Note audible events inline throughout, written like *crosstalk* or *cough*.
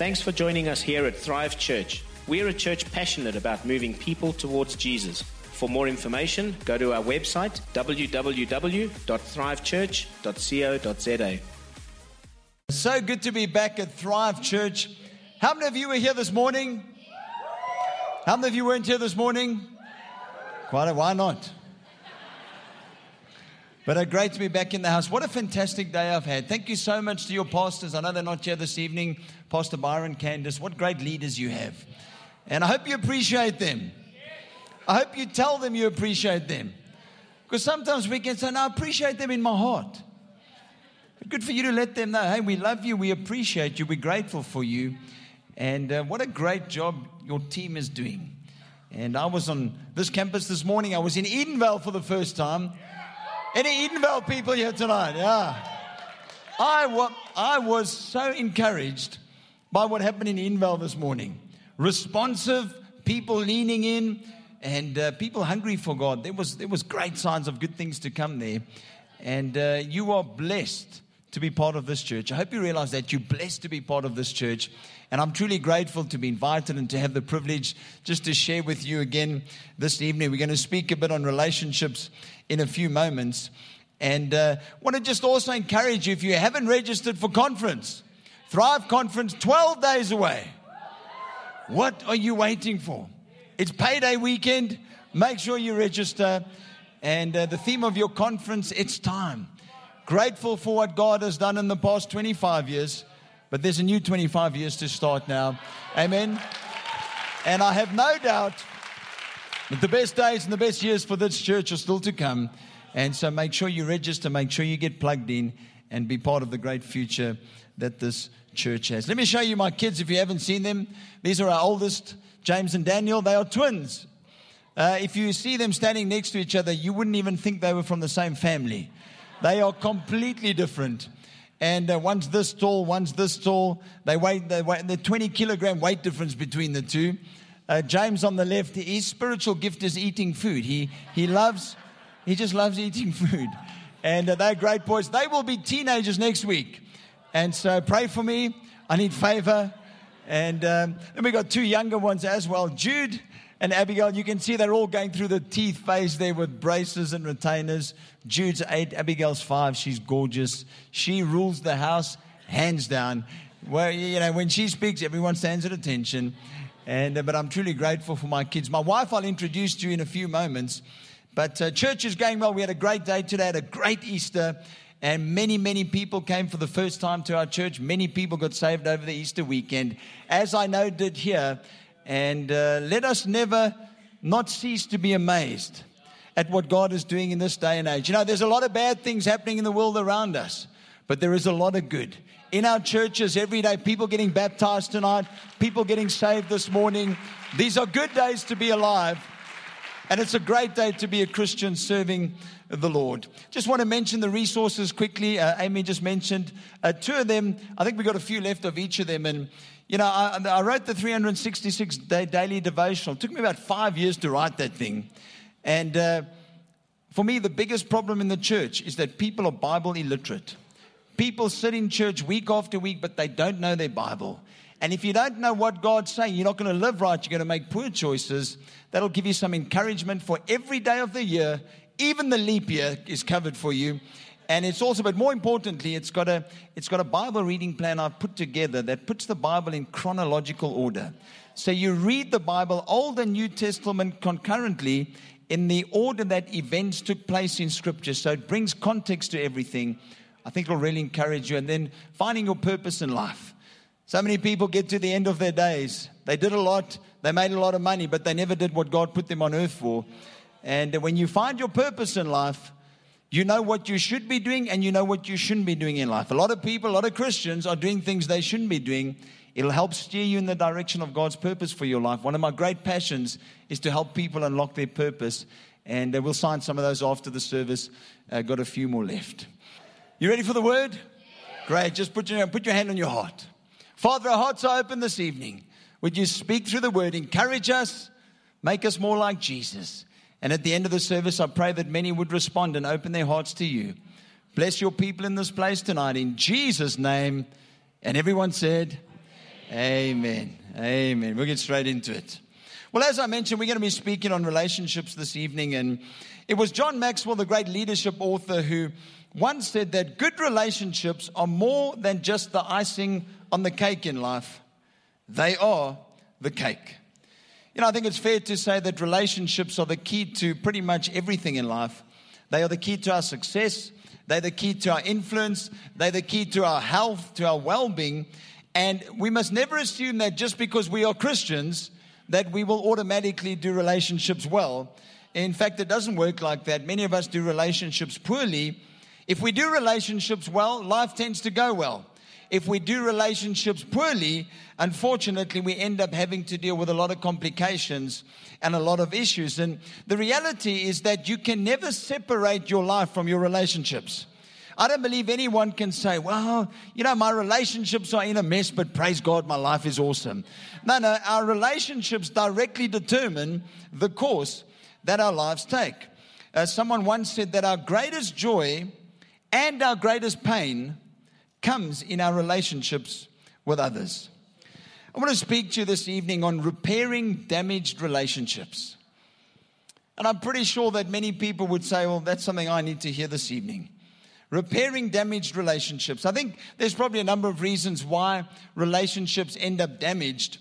Thanks for joining us here at Thrive Church. We're a church passionate about moving people towards Jesus. For more information, go to our website www.thrivechurch.co.za. So good to be back at Thrive Church. How many of you were here this morning? How many of you weren't here this morning? Quite a, why not? But uh, great to be back in the house. What a fantastic day I've had. Thank you so much to your pastors. I know they're not here this evening. Pastor Byron, Candace, what great leaders you have. And I hope you appreciate them. I hope you tell them you appreciate them. Because sometimes we can say, no, I appreciate them in my heart. But good for you to let them know, hey, we love you, we appreciate you, we're grateful for you. And uh, what a great job your team is doing. And I was on this campus this morning. I was in Edenvale for the first time. Any Edenvale people here tonight? Yeah. I, wa- I was so encouraged by what happened in Edenvale this morning. Responsive, people leaning in, and uh, people hungry for God. There was, there was great signs of good things to come there. And uh, you are blessed to be part of this church. I hope you realize that you're blessed to be part of this church. And I'm truly grateful to be invited and to have the privilege just to share with you again this evening. We're going to speak a bit on relationships in a few moments. And uh, want to just also encourage you if you haven't registered for conference, Thrive Conference, 12 days away. What are you waiting for? It's payday weekend. Make sure you register. And uh, the theme of your conference, it's time. Grateful for what God has done in the past 25 years, but there's a new 25 years to start now. Amen. And I have no doubt that the best days and the best years for this church are still to come. And so make sure you register, make sure you get plugged in, and be part of the great future that this church has. Let me show you my kids if you haven't seen them. These are our oldest, James and Daniel. They are twins. Uh, if you see them standing next to each other, you wouldn't even think they were from the same family. They are completely different. And uh, one's this tall, one's this tall. They weigh, they weigh the 20 kilogram weight difference between the two. Uh, James on the left, his spiritual gift is eating food. He, he loves, he just loves eating *laughs* food. And uh, they're great boys. They will be teenagers next week. And so pray for me. I need favor. And um, then we got two younger ones as well. Jude and Abigail, you can see they're all going through the teeth phase there with braces and retainers. Jude's eight, Abigail's five. She's gorgeous. She rules the house hands down. Well, you know, when she speaks, everyone stands at attention. And, uh, but I'm truly grateful for my kids. My wife, I'll introduce to you in a few moments. But uh, church is going well. We had a great day today, had a great Easter. And many, many people came for the first time to our church. Many people got saved over the Easter weekend, as I know did here. And uh, let us never not cease to be amazed at what God is doing in this day and age. You know, there's a lot of bad things happening in the world around us, but there is a lot of good. In our churches every day, people getting baptized tonight, people getting saved this morning. These are good days to be alive. And it's a great day to be a Christian serving the Lord. Just want to mention the resources quickly. Uh, Amy just mentioned uh, two of them. I think we got a few left of each of them. And you know, I, I wrote the 366 day daily devotional. It took me about five years to write that thing. And uh, for me, the biggest problem in the church is that people are Bible illiterate. People sit in church week after week, but they don't know their Bible. And if you don't know what God's saying, you're not going to live right. You're going to make poor choices. That'll give you some encouragement for every day of the year. Even the leap year is covered for you. And it's also, but more importantly, it's got a, it's got a Bible reading plan I've put together that puts the Bible in chronological order. So you read the Bible, Old and New Testament concurrently in the order that events took place in Scripture. So it brings context to everything. I think it'll really encourage you. And then finding your purpose in life. So many people get to the end of their days. They did a lot, they made a lot of money, but they never did what God put them on earth for. And when you find your purpose in life, you know what you should be doing and you know what you shouldn't be doing in life. A lot of people, a lot of Christians are doing things they shouldn't be doing. It'll help steer you in the direction of God's purpose for your life. One of my great passions is to help people unlock their purpose. And uh, we'll sign some of those after the service. Uh, got a few more left. You ready for the word? Great. Just put your, put your hand on your heart. Father, our hearts are open this evening. Would you speak through the word, encourage us, make us more like Jesus? And at the end of the service, I pray that many would respond and open their hearts to you. Bless your people in this place tonight in Jesus' name. And everyone said, Amen. Amen. We'll get straight into it. Well, as I mentioned, we're going to be speaking on relationships this evening. And it was John Maxwell, the great leadership author, who once said that good relationships are more than just the icing on the cake in life, they are the cake. You know, I think it's fair to say that relationships are the key to pretty much everything in life. They are the key to our success, they're the key to our influence, they're the key to our health, to our well being. And we must never assume that just because we are Christians, that we will automatically do relationships well. In fact, it doesn't work like that. Many of us do relationships poorly. If we do relationships well, life tends to go well. If we do relationships poorly, unfortunately, we end up having to deal with a lot of complications and a lot of issues. And the reality is that you can never separate your life from your relationships. I don't believe anyone can say, well, you know, my relationships are in a mess, but praise God, my life is awesome. No, no, our relationships directly determine the course that our lives take. Uh, someone once said that our greatest joy and our greatest pain comes in our relationships with others. I want to speak to you this evening on repairing damaged relationships. And I'm pretty sure that many people would say, well, that's something I need to hear this evening repairing damaged relationships. I think there's probably a number of reasons why relationships end up damaged.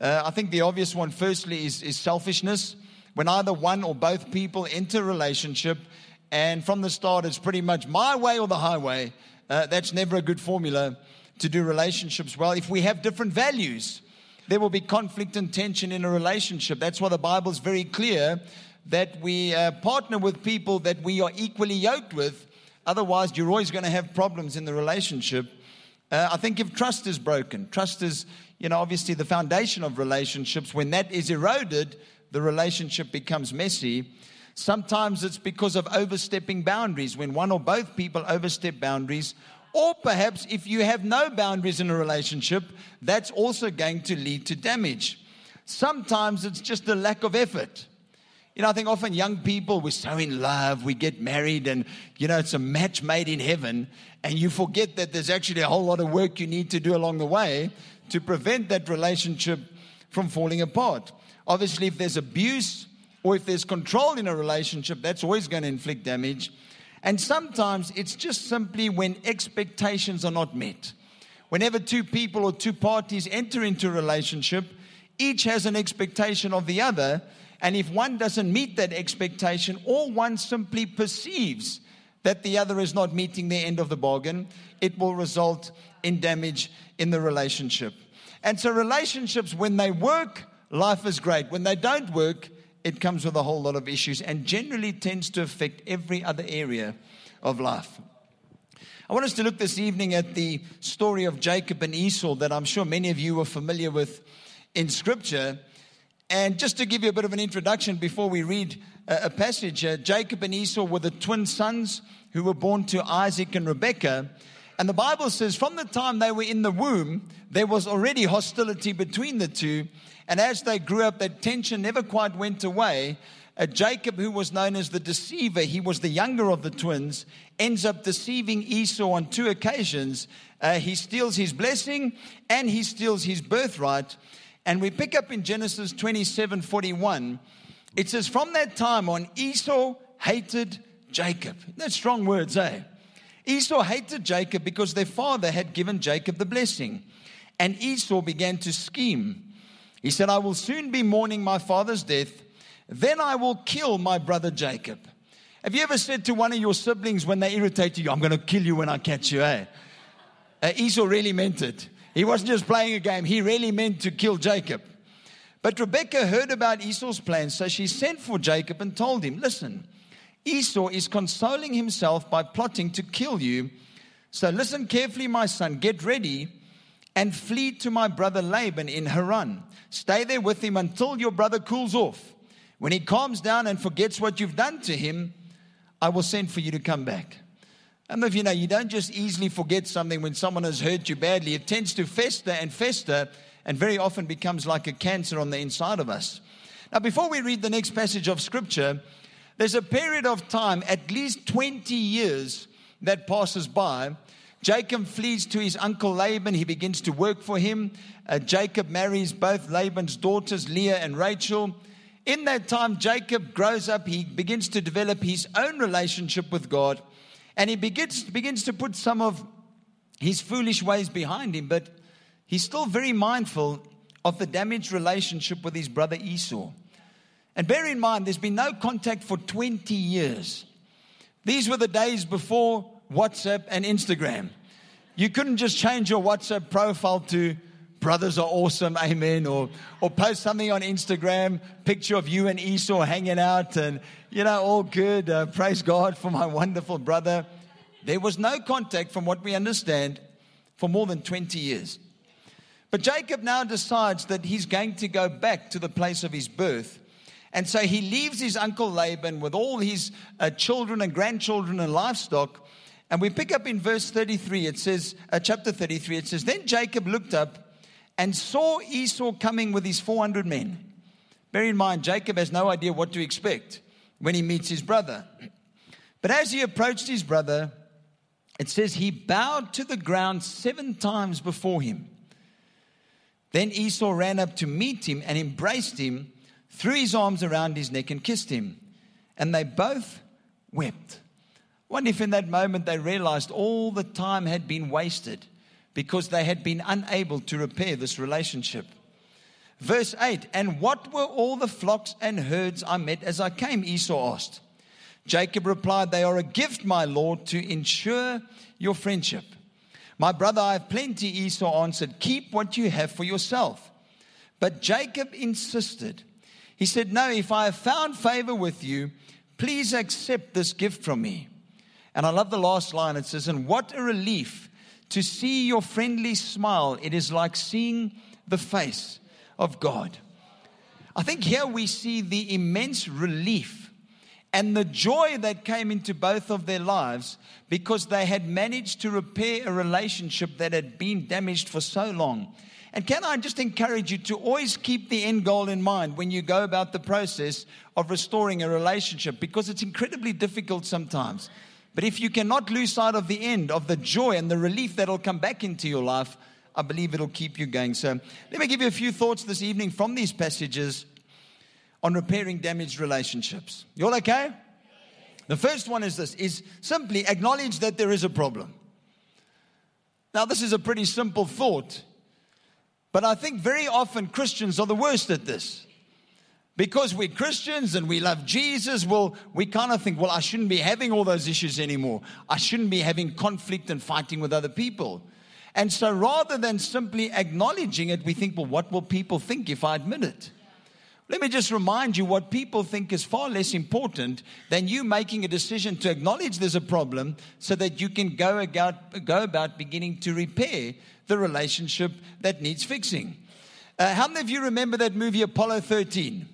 Uh, I think the obvious one, firstly, is, is selfishness. When either one or both people enter a relationship, and from the start it's pretty much my way or the highway, uh, that's never a good formula to do relationships well. If we have different values, there will be conflict and tension in a relationship. That's why the Bible is very clear that we uh, partner with people that we are equally yoked with Otherwise, you're always going to have problems in the relationship. Uh, I think if trust is broken, trust is, you know, obviously the foundation of relationships. When that is eroded, the relationship becomes messy. Sometimes it's because of overstepping boundaries, when one or both people overstep boundaries. Or perhaps if you have no boundaries in a relationship, that's also going to lead to damage. Sometimes it's just a lack of effort. You know, I think often young people, we're so in love, we get married, and, you know, it's a match made in heaven, and you forget that there's actually a whole lot of work you need to do along the way to prevent that relationship from falling apart. Obviously, if there's abuse or if there's control in a relationship, that's always going to inflict damage. And sometimes it's just simply when expectations are not met. Whenever two people or two parties enter into a relationship, each has an expectation of the other and if one doesn't meet that expectation, or one simply perceives that the other is not meeting the end of the bargain, it will result in damage in the relationship. And so, relationships, when they work, life is great. When they don't work, it comes with a whole lot of issues and generally tends to affect every other area of life. I want us to look this evening at the story of Jacob and Esau that I'm sure many of you are familiar with in Scripture. And just to give you a bit of an introduction before we read a, passage, uh, Jacob and Esau were the twin sons who were born to Isaac and Rebekah. And the Bible says from the time they were in the womb, there was already hostility between the two. And as they grew up, that tension never quite went away. Uh, Jacob, who was known as the deceiver, he was the younger of the twins, ends up deceiving Esau on two occasions. Uh, he steals his blessing and he steals his birthright. And we pick up in Genesis 27 41. It says, From that time on, Esau hated Jacob. That's strong words, eh? Esau hated Jacob because their father had given Jacob the blessing. And Esau began to scheme. He said, I will soon be mourning my father's death. Then I will kill my brother Jacob. Have you ever said to one of your siblings when they irritate you, I'm going to kill you when I catch you, eh? Uh, Esau really meant it. He wasn't just playing a game, he really meant to kill Jacob. But Rebekah heard about Esau's plans, so she sent for Jacob and told him, Listen, Esau is consoling himself by plotting to kill you. So listen carefully, my son, get ready and flee to my brother Laban in Haran. Stay there with him until your brother cools off. When he calms down and forgets what you've done to him, I will send for you to come back. And if you know, you don't just easily forget something when someone has hurt you badly. It tends to fester and fester and very often becomes like a cancer on the inside of us. Now, before we read the next passage of scripture, there's a period of time, at least 20 years, that passes by Jacob flees to his uncle Laban. He begins to work for him. Uh, Jacob marries both Laban's daughters, Leah and Rachel. In that time, Jacob grows up. He begins to develop his own relationship with God. And he begins, begins to put some of his foolish ways behind him. But he's still very mindful of the damaged relationship with his brother Esau. And bear in mind, there's been no contact for 20 years. These were the days before WhatsApp and Instagram. You couldn't just change your WhatsApp profile to brothers are awesome, amen, or, or post something on Instagram, picture of you and Esau hanging out, and, you know, all good. Uh, praise God for my wonderful brother. There was no contact, from what we understand, for more than 20 years. But Jacob now decides that he's going to go back to the place of his birth. And so he leaves his uncle Laban with all his uh, children and grandchildren and livestock. And we pick up in verse 33, it says, uh, chapter 33, it says, Then Jacob looked up and saw Esau coming with his 400 men. Bear in mind, Jacob has no idea what to expect when he meets his brother. But as he approached his brother, it says he bowed to the ground seven times before him. Then Esau ran up to meet him and embraced him, threw his arms around his neck, and kissed him. And they both wept. Wonder if in that moment they realized all the time had been wasted because they had been unable to repair this relationship. Verse 8 And what were all the flocks and herds I met as I came? Esau asked. Jacob replied, They are a gift, my Lord, to ensure your friendship. My brother, I have plenty, Esau answered. Keep what you have for yourself. But Jacob insisted. He said, No, if I have found favor with you, please accept this gift from me. And I love the last line. It says, And what a relief to see your friendly smile, it is like seeing the face of God. I think here we see the immense relief and the joy that came into both of their lives because they had managed to repair a relationship that had been damaged for so long. And can I just encourage you to always keep the end goal in mind when you go about the process of restoring a relationship because it's incredibly difficult sometimes. But if you cannot lose sight of the end, of the joy and the relief that'll come back into your life, I believe it'll keep you going. So let me give you a few thoughts this evening from these passages on repairing damaged relationships. You all okay? The first one is this is simply acknowledge that there is a problem. Now, this is a pretty simple thought, but I think very often Christians are the worst at this because we're Christians and we love Jesus, well, we kind of think, well, I shouldn't be having all those issues anymore. I shouldn't be having conflict and fighting with other people. And so rather than simply acknowledging it, we think, well, what will people think if I admit it? Let me just remind you what people think is far less important than you making a decision to acknowledge there's a problem so that you can go about, go about beginning to repair the relationship that needs fixing. Uh, how many of you remember that movie Apollo 13?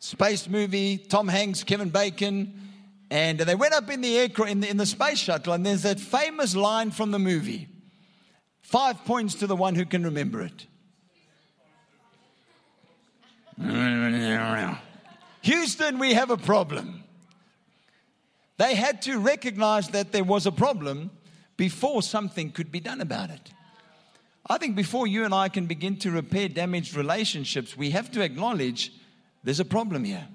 space movie, Tom Hanks, Kevin Bacon, and they went up in the aircraft in the, in the space shuttle, and there's that famous line from the movie. Five points to the one who can remember it. Houston, we have a problem. They had to recognize that there was a problem before something could be done about it. I think before you and I can begin to repair damaged relationships, we have to acknowledge there's a problem here.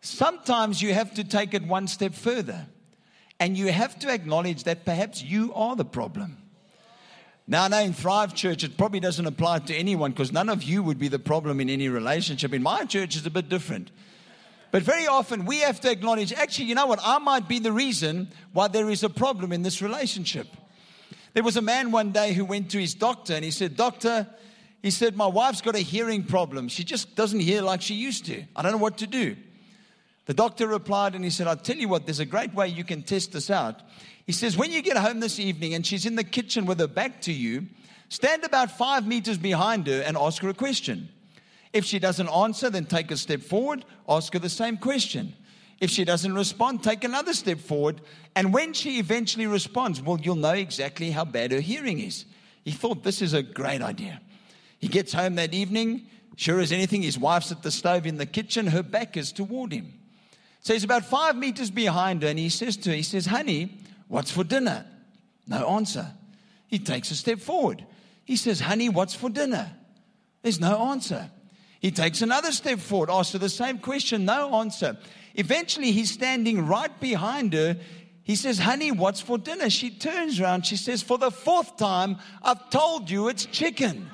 Sometimes you have to take it one step further and you have to acknowledge that perhaps you are the problem. Now, I know in Thrive Church, it probably doesn't apply to anyone because none of you would be the problem in any relationship. In my church, it's a bit different. But very often, we have to acknowledge actually, you know what? I might be the reason why there is a problem in this relationship. There was a man one day who went to his doctor and he said, Doctor, he said, My wife's got a hearing problem. She just doesn't hear like she used to. I don't know what to do. The doctor replied and he said, I'll tell you what, there's a great way you can test this out. He says, When you get home this evening and she's in the kitchen with her back to you, stand about five meters behind her and ask her a question. If she doesn't answer, then take a step forward, ask her the same question. If she doesn't respond, take another step forward. And when she eventually responds, well, you'll know exactly how bad her hearing is. He thought this is a great idea. He gets home that evening. Sure as anything, his wife's at the stove in the kitchen. Her back is toward him. So he's about five meters behind her and he says to her, he says, honey, what's for dinner? No answer. He takes a step forward. He says, Honey, what's for dinner? There's no answer. He takes another step forward, asks her the same question, no answer. Eventually, he's standing right behind her. He says, Honey, what's for dinner? She turns around. She says, For the fourth time, I've told you it's chicken.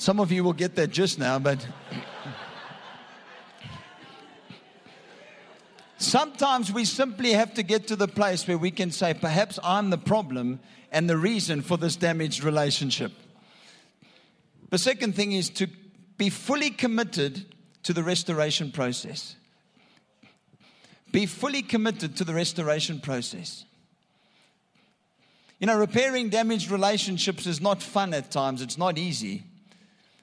Some of you will get that just now, but sometimes we simply have to get to the place where we can say, Perhaps I'm the problem and the reason for this damaged relationship. The second thing is to be fully committed to the restoration process. Be fully committed to the restoration process. You know, repairing damaged relationships is not fun at times, it's not easy.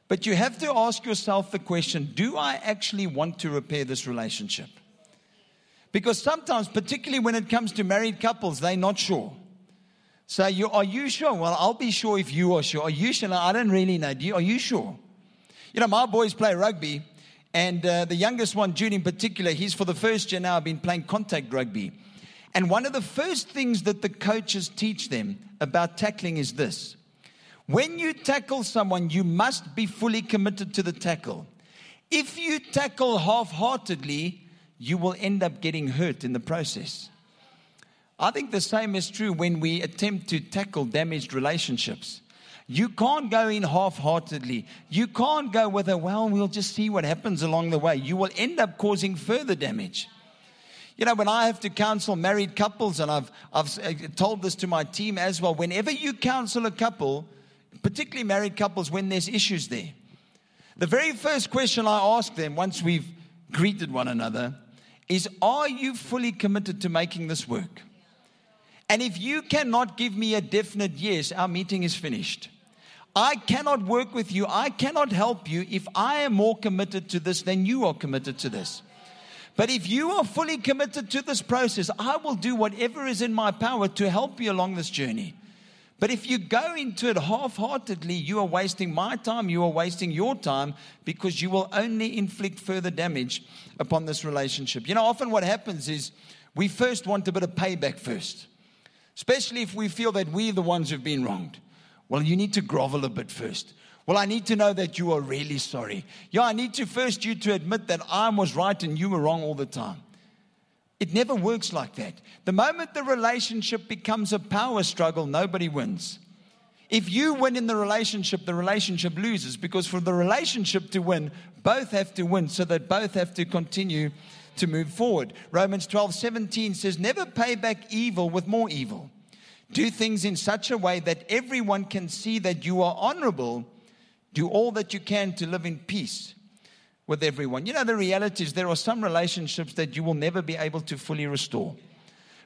But you have to ask yourself the question do I actually want to repair this relationship? Because sometimes, particularly when it comes to married couples, they're not sure. So, you, are you sure? Well, I'll be sure if you are sure. Are you sure? No, I don't really know. Do you, are you sure? You know, my boys play rugby, and uh, the youngest one, Jude in particular, he's for the first year now been playing contact rugby. And one of the first things that the coaches teach them about tackling is this when you tackle someone, you must be fully committed to the tackle. If you tackle half heartedly, you will end up getting hurt in the process. I think the same is true when we attempt to tackle damaged relationships. You can't go in half heartedly. You can't go with a, well, we'll just see what happens along the way. You will end up causing further damage. You know, when I have to counsel married couples, and I've, I've uh, told this to my team as well, whenever you counsel a couple, particularly married couples, when there's issues there. The very first question I ask them once we've greeted one another is Are you fully committed to making this work? And if you cannot give me a definite yes, our meeting is finished. I cannot work with you. I cannot help you if I am more committed to this than you are committed to this. But if you are fully committed to this process, I will do whatever is in my power to help you along this journey. But if you go into it half heartedly, you are wasting my time, you are wasting your time because you will only inflict further damage upon this relationship. You know, often what happens is we first want a bit of payback first, especially if we feel that we're the ones who've been wronged. Well, you need to grovel a bit first. Well, I need to know that you are really sorry. Yeah, I need to first you to admit that I was right and you were wrong all the time. It never works like that. The moment the relationship becomes a power struggle, nobody wins. If you win in the relationship, the relationship loses because for the relationship to win, both have to win so that both have to continue to move forward. Romans 12 17 says, Never pay back evil with more evil. Do things in such a way that everyone can see that you are honorable. Do all that you can to live in peace with everyone. You know, the reality is there are some relationships that you will never be able to fully restore.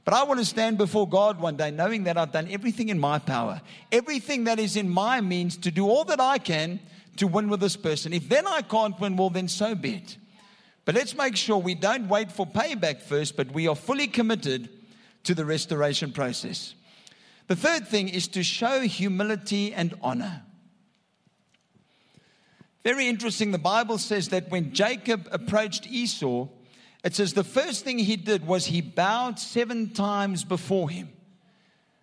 But I want to stand before God one day knowing that I've done everything in my power, everything that is in my means to do all that I can to win with this person. If then I can't win, well, then so be it. But let's make sure we don't wait for payback first, but we are fully committed to the restoration process. The third thing is to show humility and honor. Very interesting. The Bible says that when Jacob approached Esau, it says the first thing he did was he bowed seven times before him.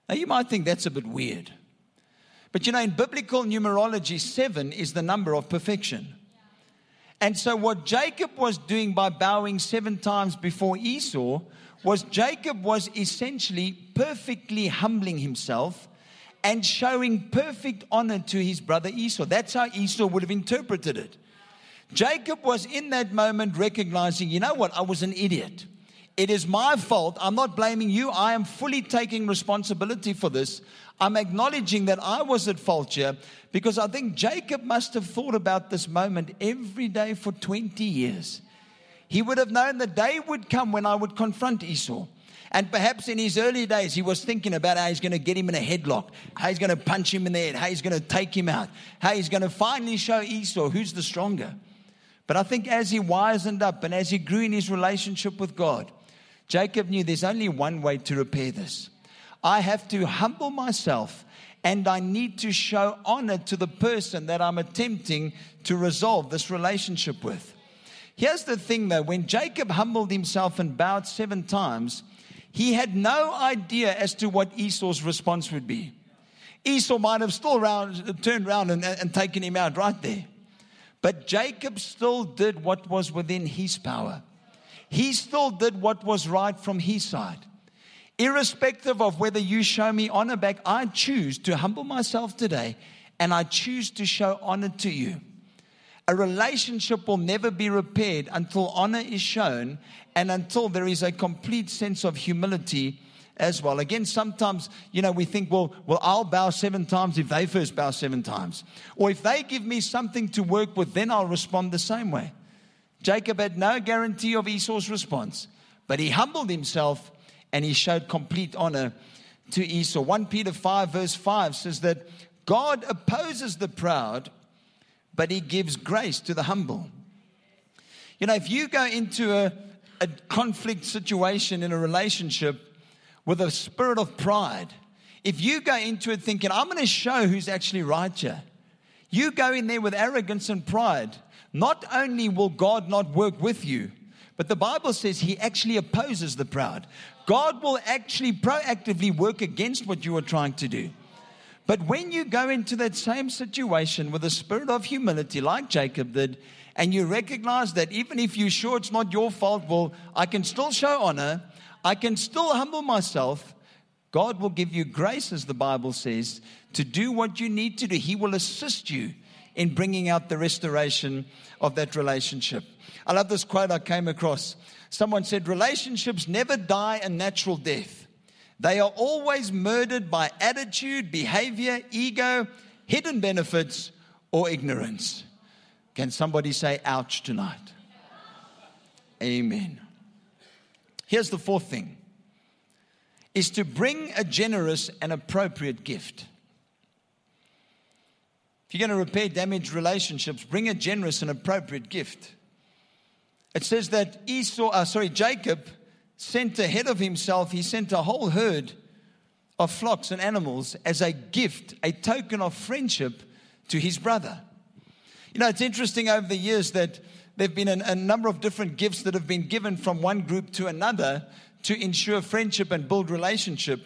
Now, you might think that's a bit weird. But you know, in biblical numerology, seven is the number of perfection. And so, what Jacob was doing by bowing seven times before Esau was Jacob was essentially perfectly humbling himself and showing perfect honor to his brother Esau. That's how Esau would have interpreted it. Jacob was in that moment recognizing, you know what, I was an idiot. It is my fault. I'm not blaming you. I am fully taking responsibility for this. I'm acknowledging that I was at fault here because I think Jacob must have thought about this moment every day for 20 years. He would have known the day would come when I would confront Esau. And perhaps in his early days, he was thinking about how he's going to get him in a headlock, how he's going to punch him in the head, how he's going to take him out, how he's going to finally show Esau who's the stronger. But I think as he wisened up and as he grew in his relationship with God, Jacob knew there's only one way to repair this. I have to humble myself and I need to show honor to the person that I'm attempting to resolve this relationship with. Here's the thing though when Jacob humbled himself and bowed seven times, he had no idea as to what Esau's response would be. Esau might have still round, turned around and, and taken him out right there. But Jacob still did what was within his power. He still did what was right from his side. Irrespective of whether you show me honor back, I choose to humble myself today and I choose to show honor to you. A relationship will never be repaired until honor is shown and until there is a complete sense of humility as well. Again, sometimes, you know, we think, well, well, I'll bow seven times if they first bow seven times. Or if they give me something to work with, then I'll respond the same way. Jacob had no guarantee of Esau's response, but he humbled himself and he showed complete honor to Esau. 1 Peter 5, verse 5 says that God opposes the proud, but he gives grace to the humble. You know, if you go into a, a conflict situation in a relationship with a spirit of pride, if you go into it thinking, I'm going to show who's actually right here, you go in there with arrogance and pride, not only will God not work with you, but the Bible says he actually opposes the proud. God will actually proactively work against what you are trying to do. But when you go into that same situation with a spirit of humility, like Jacob did, and you recognize that even if you're sure it's not your fault, well, I can still show honor, I can still humble myself. God will give you grace, as the Bible says, to do what you need to do. He will assist you in bringing out the restoration of that relationship. I love this quote I came across. Someone said, Relationships never die a natural death. They are always murdered by attitude, behavior, ego, hidden benefits, or ignorance. Can somebody say ouch tonight? Amen. Here's the fourth thing is to bring a generous and appropriate gift. If you're going to repair damaged relationships, bring a generous and appropriate gift. It says that Esau, uh, sorry, Jacob sent ahead of himself, he sent a whole herd of flocks and animals as a gift, a token of friendship to his brother. You know, it's interesting over the years that there have been a, a number of different gifts that have been given from one group to another to ensure friendship and build relationship.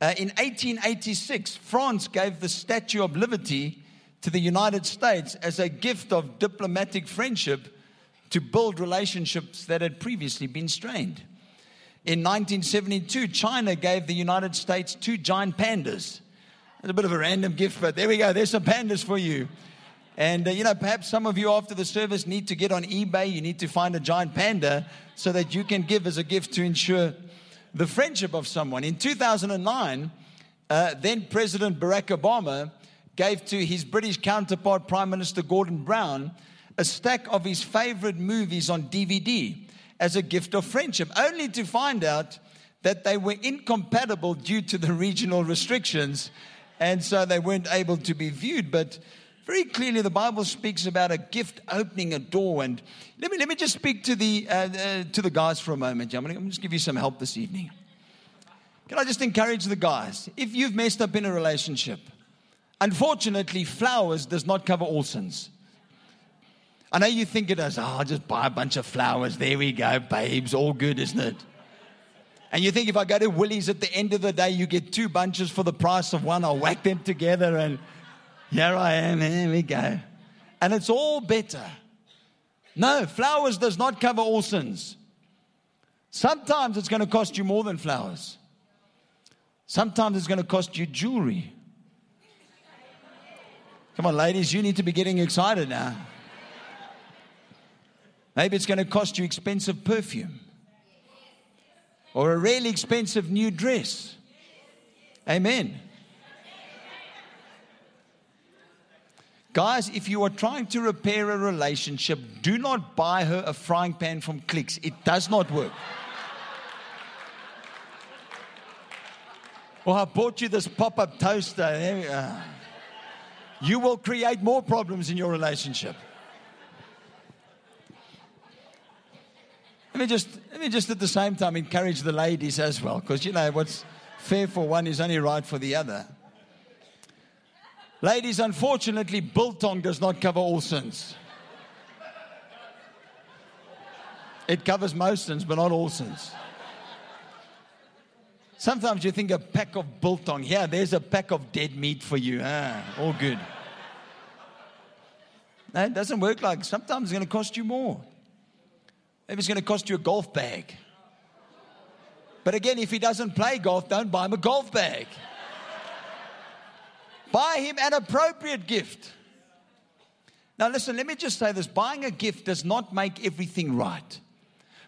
Uh, in 1886, France gave the Statue of Liberty to the United States as a gift of diplomatic friendship to build relationships that had previously been strained. In 1972, China gave the United States two giant pandas. It's a bit of a random gift, but there we go. There's some pandas for you. And, uh, you know, perhaps some of you after the service need to get on eBay. You need to find a giant panda so that you can give as a gift to ensure the friendship of someone. In 2009, uh, then President Barack Obama gave to his British counterpart, Prime Minister Gordon Brown, a stack of his favorite movies on DVD as a gift of friendship, only to find out that they were incompatible due to the regional restrictions. And so they weren't able to be viewed. But very clearly, the Bible speaks about a gift opening a door. And let me, let me just speak to the, uh, uh, to the guys for a moment. gentlemen. I'm going to just give you some help this evening. Can I just encourage the guys? If you've messed up in a relationship, unfortunately, flowers does not cover all sins. I know you think it does. Oh, I'll just buy a bunch of flowers. There we go, babes. All good, isn't it? And you think if I go to Woolies at the end of the day, you get two bunches for the price of one. I'll whack them together and here I am, here we go. And it's all better. No, flowers does not cover all sins. Sometimes it's going to cost you more than flowers. Sometimes it's going to cost you jewelry. Come on, ladies, you need to be getting excited now. Maybe it's going to cost you expensive perfume or a really expensive new dress. Amen. Guys, if you are trying to repair a relationship, do not buy her a frying pan from Clicks. It does not work. Well, I bought you this pop up toaster. You will create more problems in your relationship. Let me just, let me just at the same time encourage the ladies as well, because you know what's fair for one is only right for the other. Ladies, unfortunately, biltong does not cover all sins. It covers most sins, but not all sins. Sometimes you think a pack of biltong, yeah, there's a pack of dead meat for you. Ah, all good. No, it doesn't work like sometimes it's going to cost you more. Maybe it's going to cost you a golf bag. But again, if he doesn't play golf, don't buy him a golf bag. buy him an appropriate gift. Now, listen, let me just say this buying a gift does not make everything right.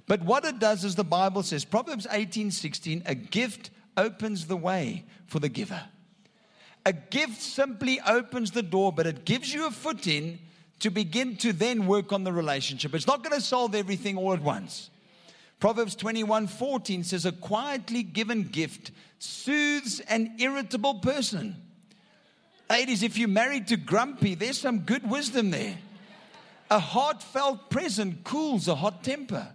But what it does is the Bible says, Proverbs 18 16, a gift opens the way for the giver. A gift simply opens the door, but it gives you a foot in to begin to then work on the relationship. It's not going to solve everything all at once. Proverbs 21 14 says, A quietly given gift soothes an irritable person. Ladies, if you're married to grumpy, there's some good wisdom there. A heartfelt present cools a hot temper.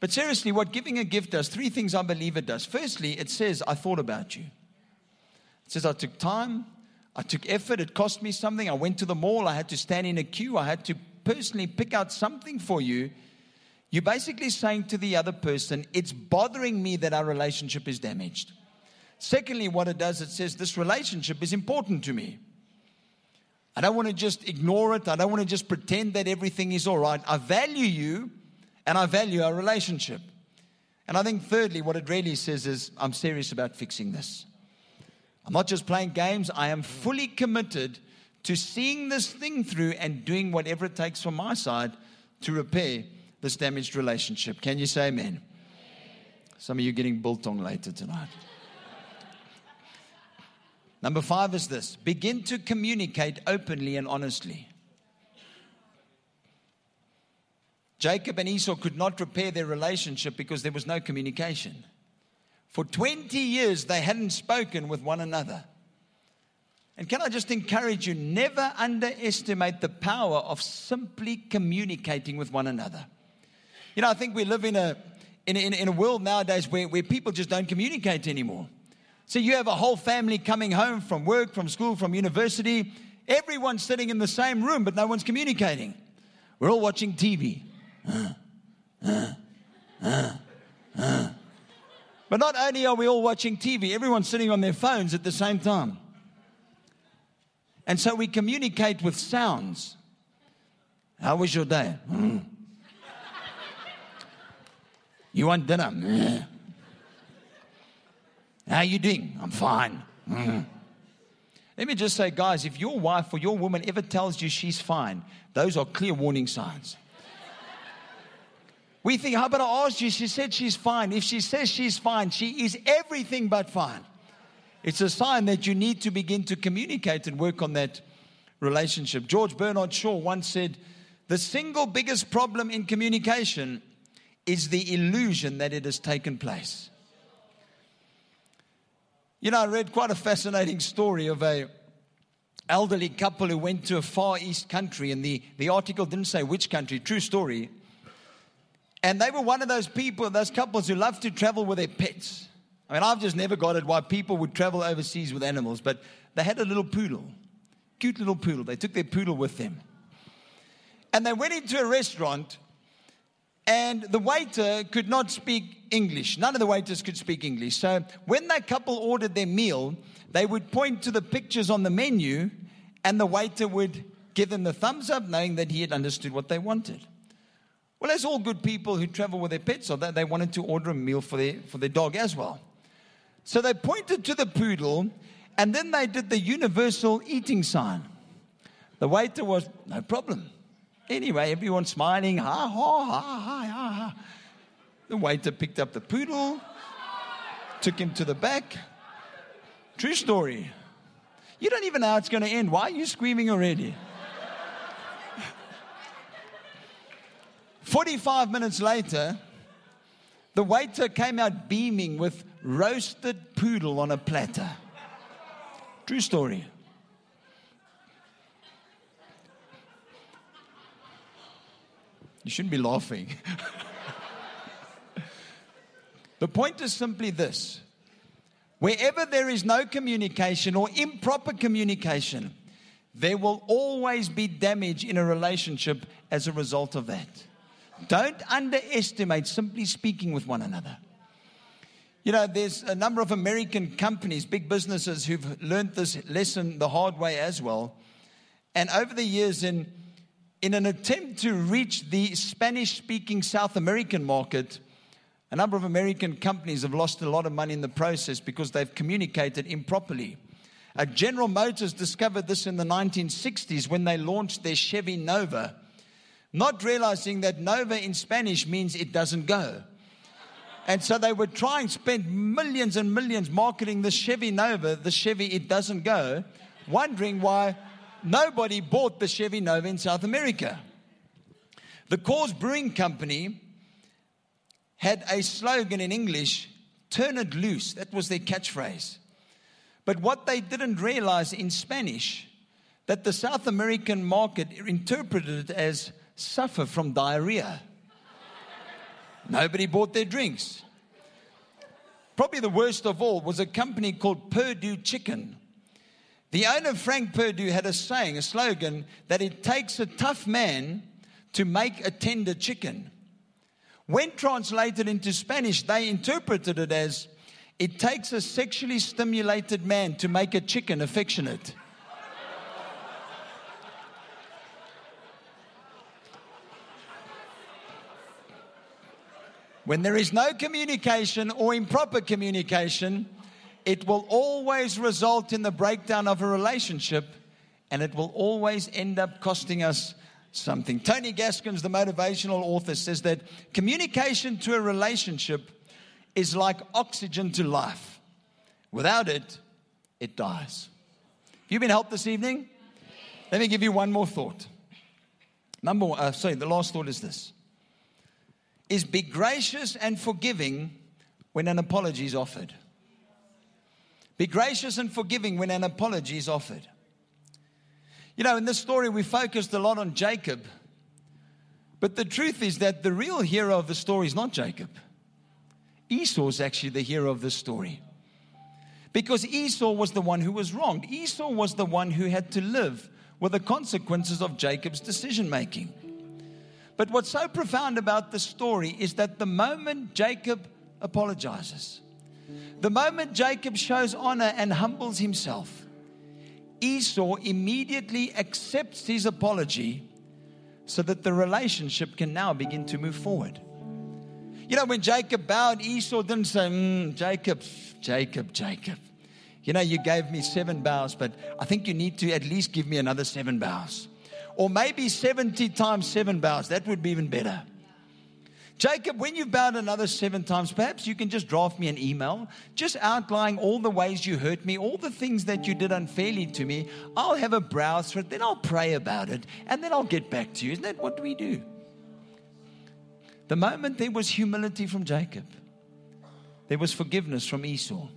But seriously, what giving a gift does, three things I believe it does. Firstly, it says, I thought about you. It says, I took time, I took effort, it cost me something. I went to the mall, I had to stand in a queue, I had to personally pick out something for you. You're basically saying to the other person, It's bothering me that our relationship is damaged. Secondly, what it does, it says, This relationship is important to me. I don't want to just ignore it. I don't want to just pretend that everything is all right. I value you and I value our relationship. And I think, thirdly, what it really says is, I'm serious about fixing this. I'm not just playing games, I am fully committed to seeing this thing through and doing whatever it takes from my side to repair this damaged relationship. Can you say amen? Some of you getting biltong later tonight. Number five is this begin to communicate openly and honestly. Jacob and Esau could not repair their relationship because there was no communication. For 20 years, they hadn't spoken with one another. And can I just encourage you, never underestimate the power of simply communicating with one another. You know, I think we live in a, in a, in a world nowadays where, where people just don't communicate anymore. So you have a whole family coming home from work, from school, from university. Everyone's sitting in the same room, but no one's communicating. We're all watching TV. Uh, uh, uh, but not only are we all watching TV, everyone's sitting on their phones at the same time. And so we communicate with sounds. How was your day? Mm. You want dinner? Mm. How you doing? I'm fine. Mm. Let me just say, guys, if your wife or your woman ever tells you she's fine, those are clear warning signs. We think, how about I ask you? She said she's fine. If she says she's fine, she is everything but fine. It's a sign that you need to begin to communicate and work on that relationship. George Bernard Shaw once said, The single biggest problem in communication is the illusion that it has taken place. You know, I read quite a fascinating story of a elderly couple who went to a far east country, and the, the article didn't say which country, true story. And they were one of those people, those couples who love to travel with their pets. I mean, I've just never got it why people would travel overseas with animals, but they had a little poodle, cute little poodle. They took their poodle with them. And they went into a restaurant, and the waiter could not speak English. None of the waiters could speak English. So when that couple ordered their meal, they would point to the pictures on the menu, and the waiter would give them the thumbs up, knowing that he had understood what they wanted. Well, as all good people who travel with their pets, so they wanted to order a meal for their, for their dog as well. So they pointed to the poodle and then they did the universal eating sign. The waiter was, no problem. Anyway, everyone smiling, ha, ha, ha, ha, ha, ha. The waiter picked up the poodle, took him to the back. True story. You don't even know how it's going to end. Why are you screaming already? 45 minutes later, the waiter came out beaming with roasted poodle on a platter. True story. You shouldn't be laughing. *laughs* the point is simply this wherever there is no communication or improper communication, there will always be damage in a relationship as a result of that. Don't underestimate simply speaking with one another. You know, there's a number of American companies, big businesses, who've learned this lesson the hard way as well. And over the years, in, in an attempt to reach the Spanish speaking South American market, a number of American companies have lost a lot of money in the process because they've communicated improperly. General Motors discovered this in the 1960s when they launched their Chevy Nova, not realizing that Nova in Spanish means it doesn't go. And so they would try and spend millions and millions marketing the Chevy Nova, the Chevy It Doesn't Go, wondering why nobody bought the Chevy Nova in South America. The Coors Brewing Company had a slogan in English turn it loose. That was their catchphrase. But what they didn't realize in Spanish, that the South American market interpreted it as suffer from diarrhea. Nobody bought their drinks. Probably the worst of all was a company called Perdue Chicken. The owner, Frank Perdue, had a saying, a slogan, that it takes a tough man to make a tender chicken. When translated into Spanish, they interpreted it as it takes a sexually stimulated man to make a chicken affectionate. When there is no communication or improper communication, it will always result in the breakdown of a relationship and it will always end up costing us something. Tony Gaskins, the motivational author, says that communication to a relationship is like oxygen to life. Without it, it dies. Have you been helped this evening? Let me give you one more thought. Number one, uh, sorry, the last thought is this is be gracious and forgiving when an apology is offered. Be gracious and forgiving when an apology is offered. You know, in this story, we focused a lot on Jacob, but the truth is that the real hero of the story is not Jacob. Esau is actually the hero of the story. Because Esau was the one who was wronged. Esau was the one who had to live with the consequences of Jacob's decision making. But what's so profound about the story is that the moment Jacob apologizes, the moment Jacob shows honor and humbles himself, Esau immediately accepts his apology so that the relationship can now begin to move forward. You know, when Jacob bowed, Esau didn't say, mm, Jacob, Jacob, Jacob. You know, you gave me seven bows, but I think you need to at least give me another seven bows or maybe 70 times seven bows. That would be even better. Jacob, when you've bowed another seven times, perhaps you can just draft me an email, just outlining all the ways you hurt me, all the things that you did unfairly to me. I'll have a browse through it, then I'll pray about it, and then I'll get back to you. Isn't that what we do? The moment there was humility from Jacob, there was forgiveness from Esau.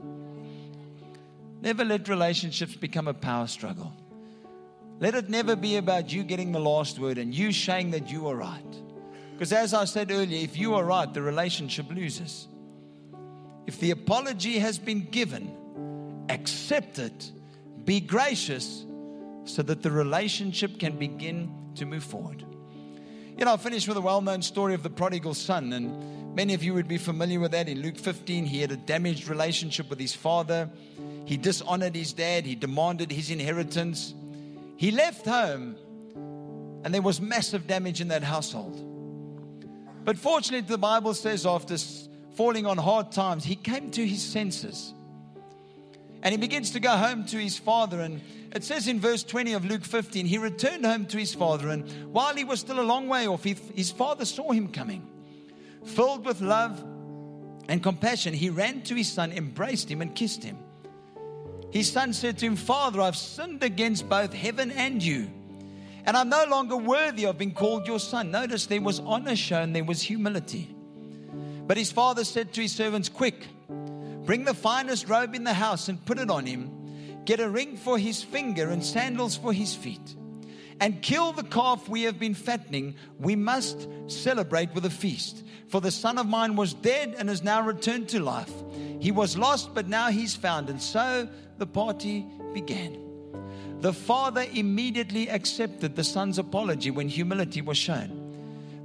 Never let relationships become a power struggle. Let it never be about you getting the last word and you saying that you are right. Because as I said earlier, if you are right, the relationship loses. If the apology has been given, accept it, be gracious so that the relationship can begin to move forward. You know, I'll finish with a well known story of the prodigal son, and many of you would be familiar with that. In Luke 15, he had a damaged relationship with his father. He dishonored his dad, he demanded his inheritance. He left home and there was massive damage in that household. But fortunately, the Bible says after falling on hard times, he came to his senses. And he begins to go home to his father. And it says in verse 20 of Luke 15, he returned home to his father. And while he was still a long way off, his father saw him coming. Filled with love and compassion, he ran to his son, embraced him, and kissed him. His son said to him, Father, I've sinned against both heaven and you, and I'm no longer worthy of being called your son. Notice there was honor shown, there was humility. But his father said to his servants, Quick, bring the finest robe in the house and put it on him. Get a ring for his finger and sandals for his feet. And kill the calf we have been fattening. We must celebrate with a feast. For the son of mine was dead and has now returned to life. He was lost, but now he's found. And so the party began. The father immediately accepted the son's apology when humility was shown.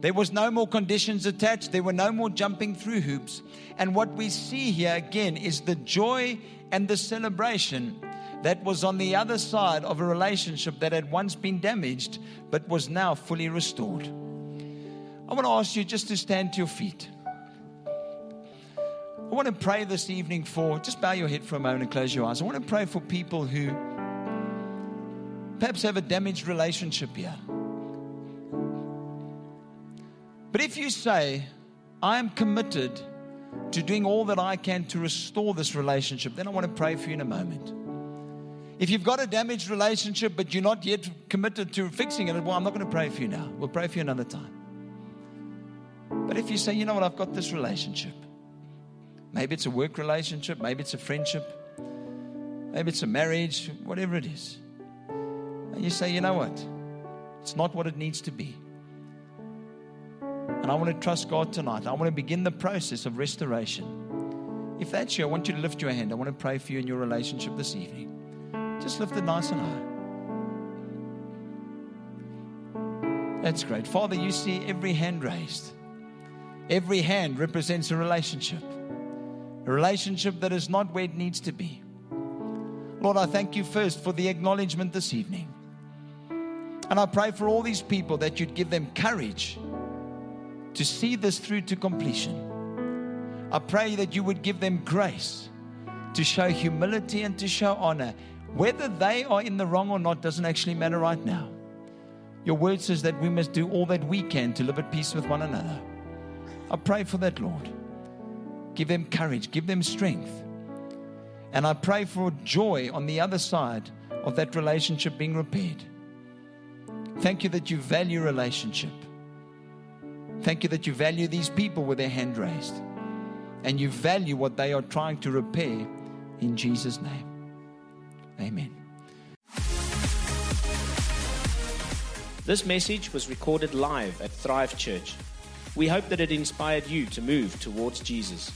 There was no more conditions attached. There were no more jumping through hoops. And what we see here again is the joy and the celebration that was on the other side of a relationship that had once been damaged but was now fully restored. I want to ask you just to stand to your feet. I want to pray this evening for, just bow your head for a moment and close your eyes. I want to pray for people who perhaps have a damaged relationship here. But if you say, I am committed to doing all that I can to restore this relationship, then I want to pray for you in a moment. If you've got a damaged relationship, but you're not yet committed to fixing it, well, I'm not going to pray for you now. We'll pray for you another time. But if you say, you know what, I've got this relationship, maybe it's a work relationship, maybe it's a friendship, maybe it's a marriage, whatever it is, and you say, you know what, it's not what it needs to be. And I want to trust God tonight. I want to begin the process of restoration. If that's you, I want you to lift your hand. I want to pray for you in your relationship this evening. Just lift it nice and high. That's great. Father, you see every hand raised. Every hand represents a relationship, a relationship that is not where it needs to be. Lord, I thank you first for the acknowledgement this evening. And I pray for all these people that you'd give them courage to see this through to completion. I pray that you would give them grace to show humility and to show honor. Whether they are in the wrong or not doesn't actually matter right now. Your word says that we must do all that we can to live at peace with one another. I pray for that, Lord. Give them courage, give them strength. And I pray for joy on the other side of that relationship being repaired. Thank you that you value relationship. Thank you that you value these people with their hand raised. And you value what they are trying to repair in Jesus' name. Amen. This message was recorded live at Thrive Church. We hope that it inspired you to move towards Jesus.